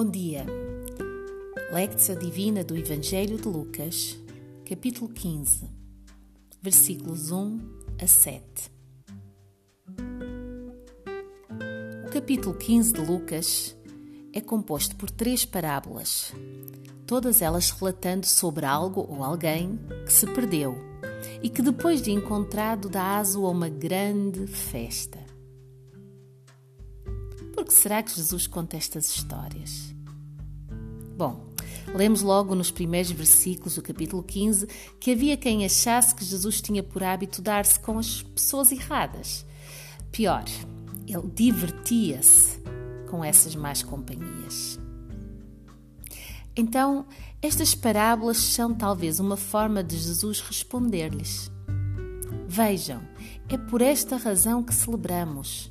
Bom dia. Lectio Divina do Evangelho de Lucas, capítulo 15, versículos 1 a 7. O capítulo 15 de Lucas é composto por três parábolas, todas elas relatando sobre algo ou alguém que se perdeu e que depois de encontrado dá aso a uma grande festa. Por que será que Jesus conta estas histórias? Lemos logo nos primeiros versículos do capítulo 15 que havia quem achasse que Jesus tinha por hábito dar-se com as pessoas erradas. Pior, ele divertia-se com essas más companhias. Então, estas parábolas são talvez uma forma de Jesus responder-lhes. Vejam, é por esta razão que celebramos.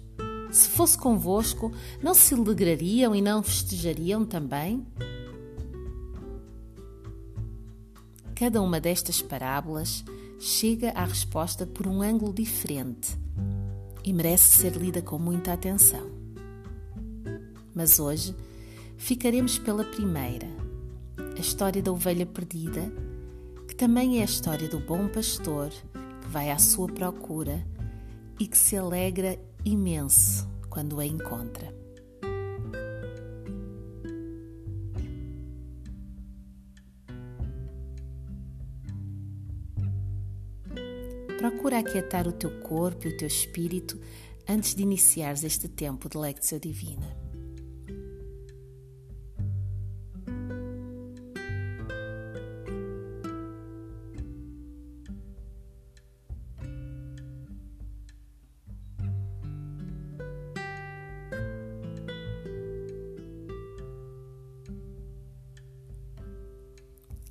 Se fosse convosco, não se alegrariam e não festejariam também? Cada uma destas parábolas chega à resposta por um ângulo diferente e merece ser lida com muita atenção. Mas hoje ficaremos pela primeira, a história da ovelha perdida, que também é a história do bom pastor que vai à sua procura e que se alegra imenso quando a encontra. Procura aquietar o teu corpo e o teu espírito antes de iniciares este tempo de Lectio Divina.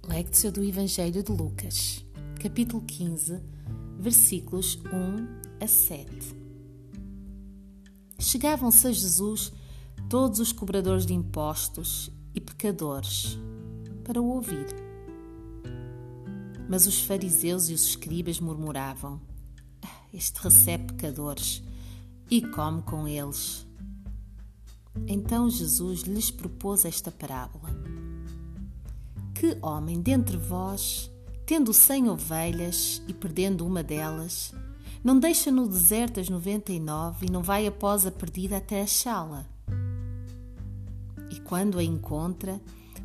Lectio do Evangelho de Lucas, capítulo 15, versículos 1 a 7. Chegavam-se a Jesus todos os cobradores de impostos e pecadores para o ouvir. Mas os fariseus e os escribas murmuravam: ah, Este recebe pecadores e come com eles. Então Jesus lhes propôs esta parábola que homem dentre vós, tendo cem ovelhas e perdendo uma delas, não deixa no deserto as noventa e nove e não vai após a perdida até achá-la? E quando a encontra,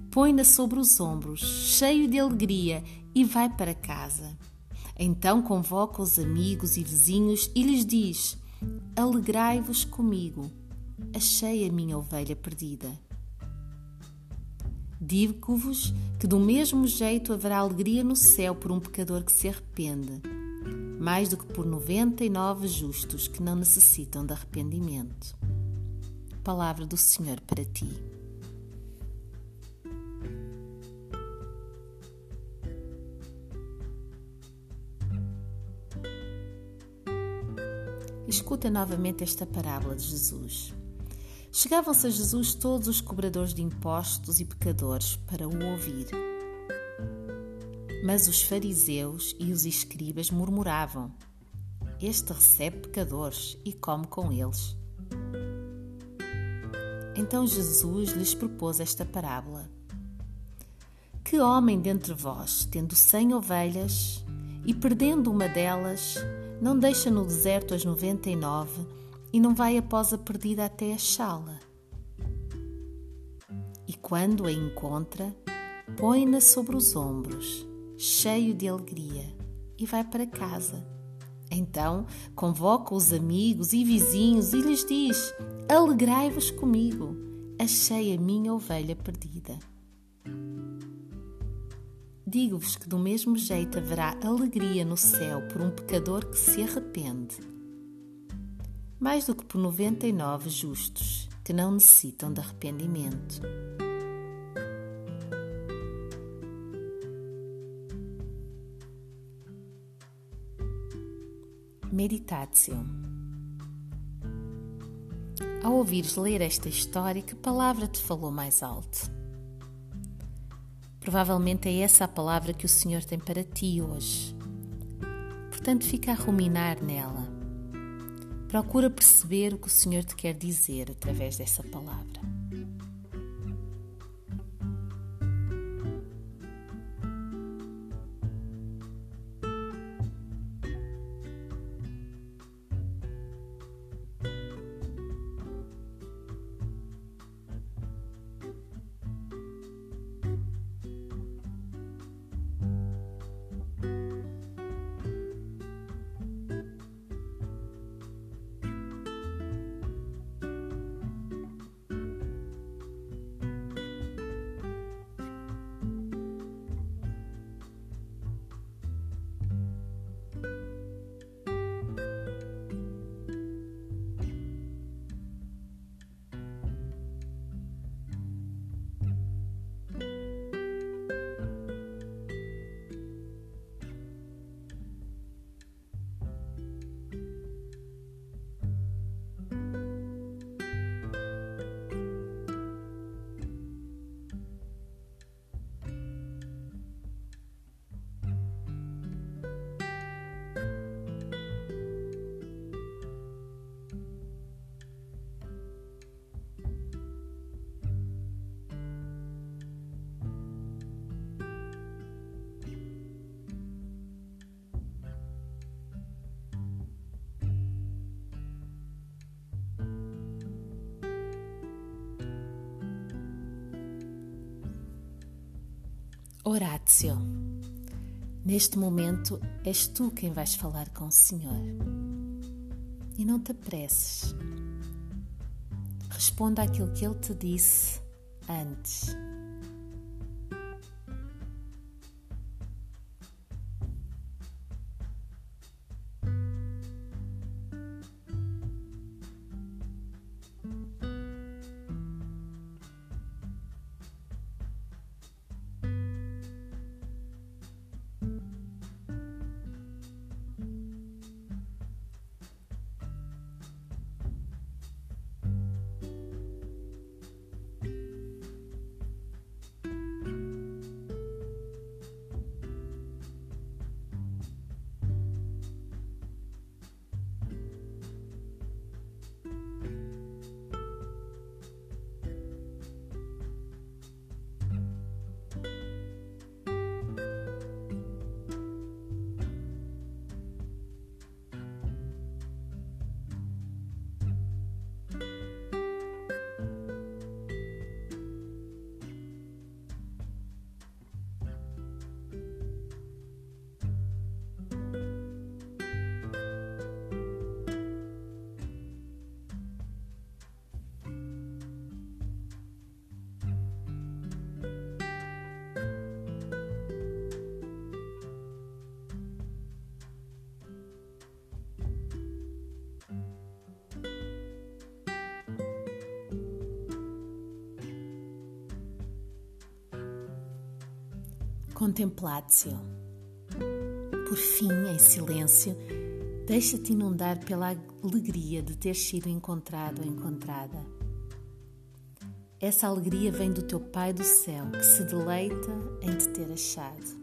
põe-na sobre os ombros, cheio de alegria, e vai para casa. Então convoca os amigos e vizinhos e lhes diz: Alegrai-vos comigo, achei a minha ovelha perdida. Digo-vos que do mesmo jeito haverá alegria no céu por um pecador que se arrepende, mais do que por noventa e nove justos que não necessitam de arrependimento. Palavra do Senhor para ti. Escuta novamente esta parábola de Jesus. Chegavam-se a Jesus todos os cobradores de impostos e pecadores para o ouvir. Mas os fariseus e os escribas murmuravam: Este recebe pecadores e come com eles. Então Jesus lhes propôs esta parábola: Que homem dentre vós, tendo cem ovelhas e perdendo uma delas, não deixa no deserto as noventa e nove e não vai após a perdida até achá-la. E quando a encontra, põe-na sobre os ombros, cheio de alegria, e vai para casa. Então convoca os amigos e vizinhos e lhes diz: Alegrai-vos comigo, achei a minha ovelha perdida. Digo-vos que do mesmo jeito haverá alegria no céu por um pecador que se arrepende mais do que por 99 justos que não necessitam de arrependimento. Meditatio. Ao ouvires ler esta história, que palavra te falou mais alto? Provavelmente é essa a palavra que o Senhor tem para ti hoje. Portanto, fica a ruminar nela Procura perceber o que o Senhor te quer dizer através dessa palavra. Horácio, neste momento és tu quem vais falar com o Senhor. E não te apresses. Responda àquilo que Ele te disse antes. Contemplatio. Por fim, em silêncio, deixa-te inundar pela alegria de ter sido encontrado ou encontrada. Essa alegria vem do teu Pai do céu, que se deleita em te ter achado.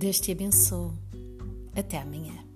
Deus te abençoe. Até amanhã.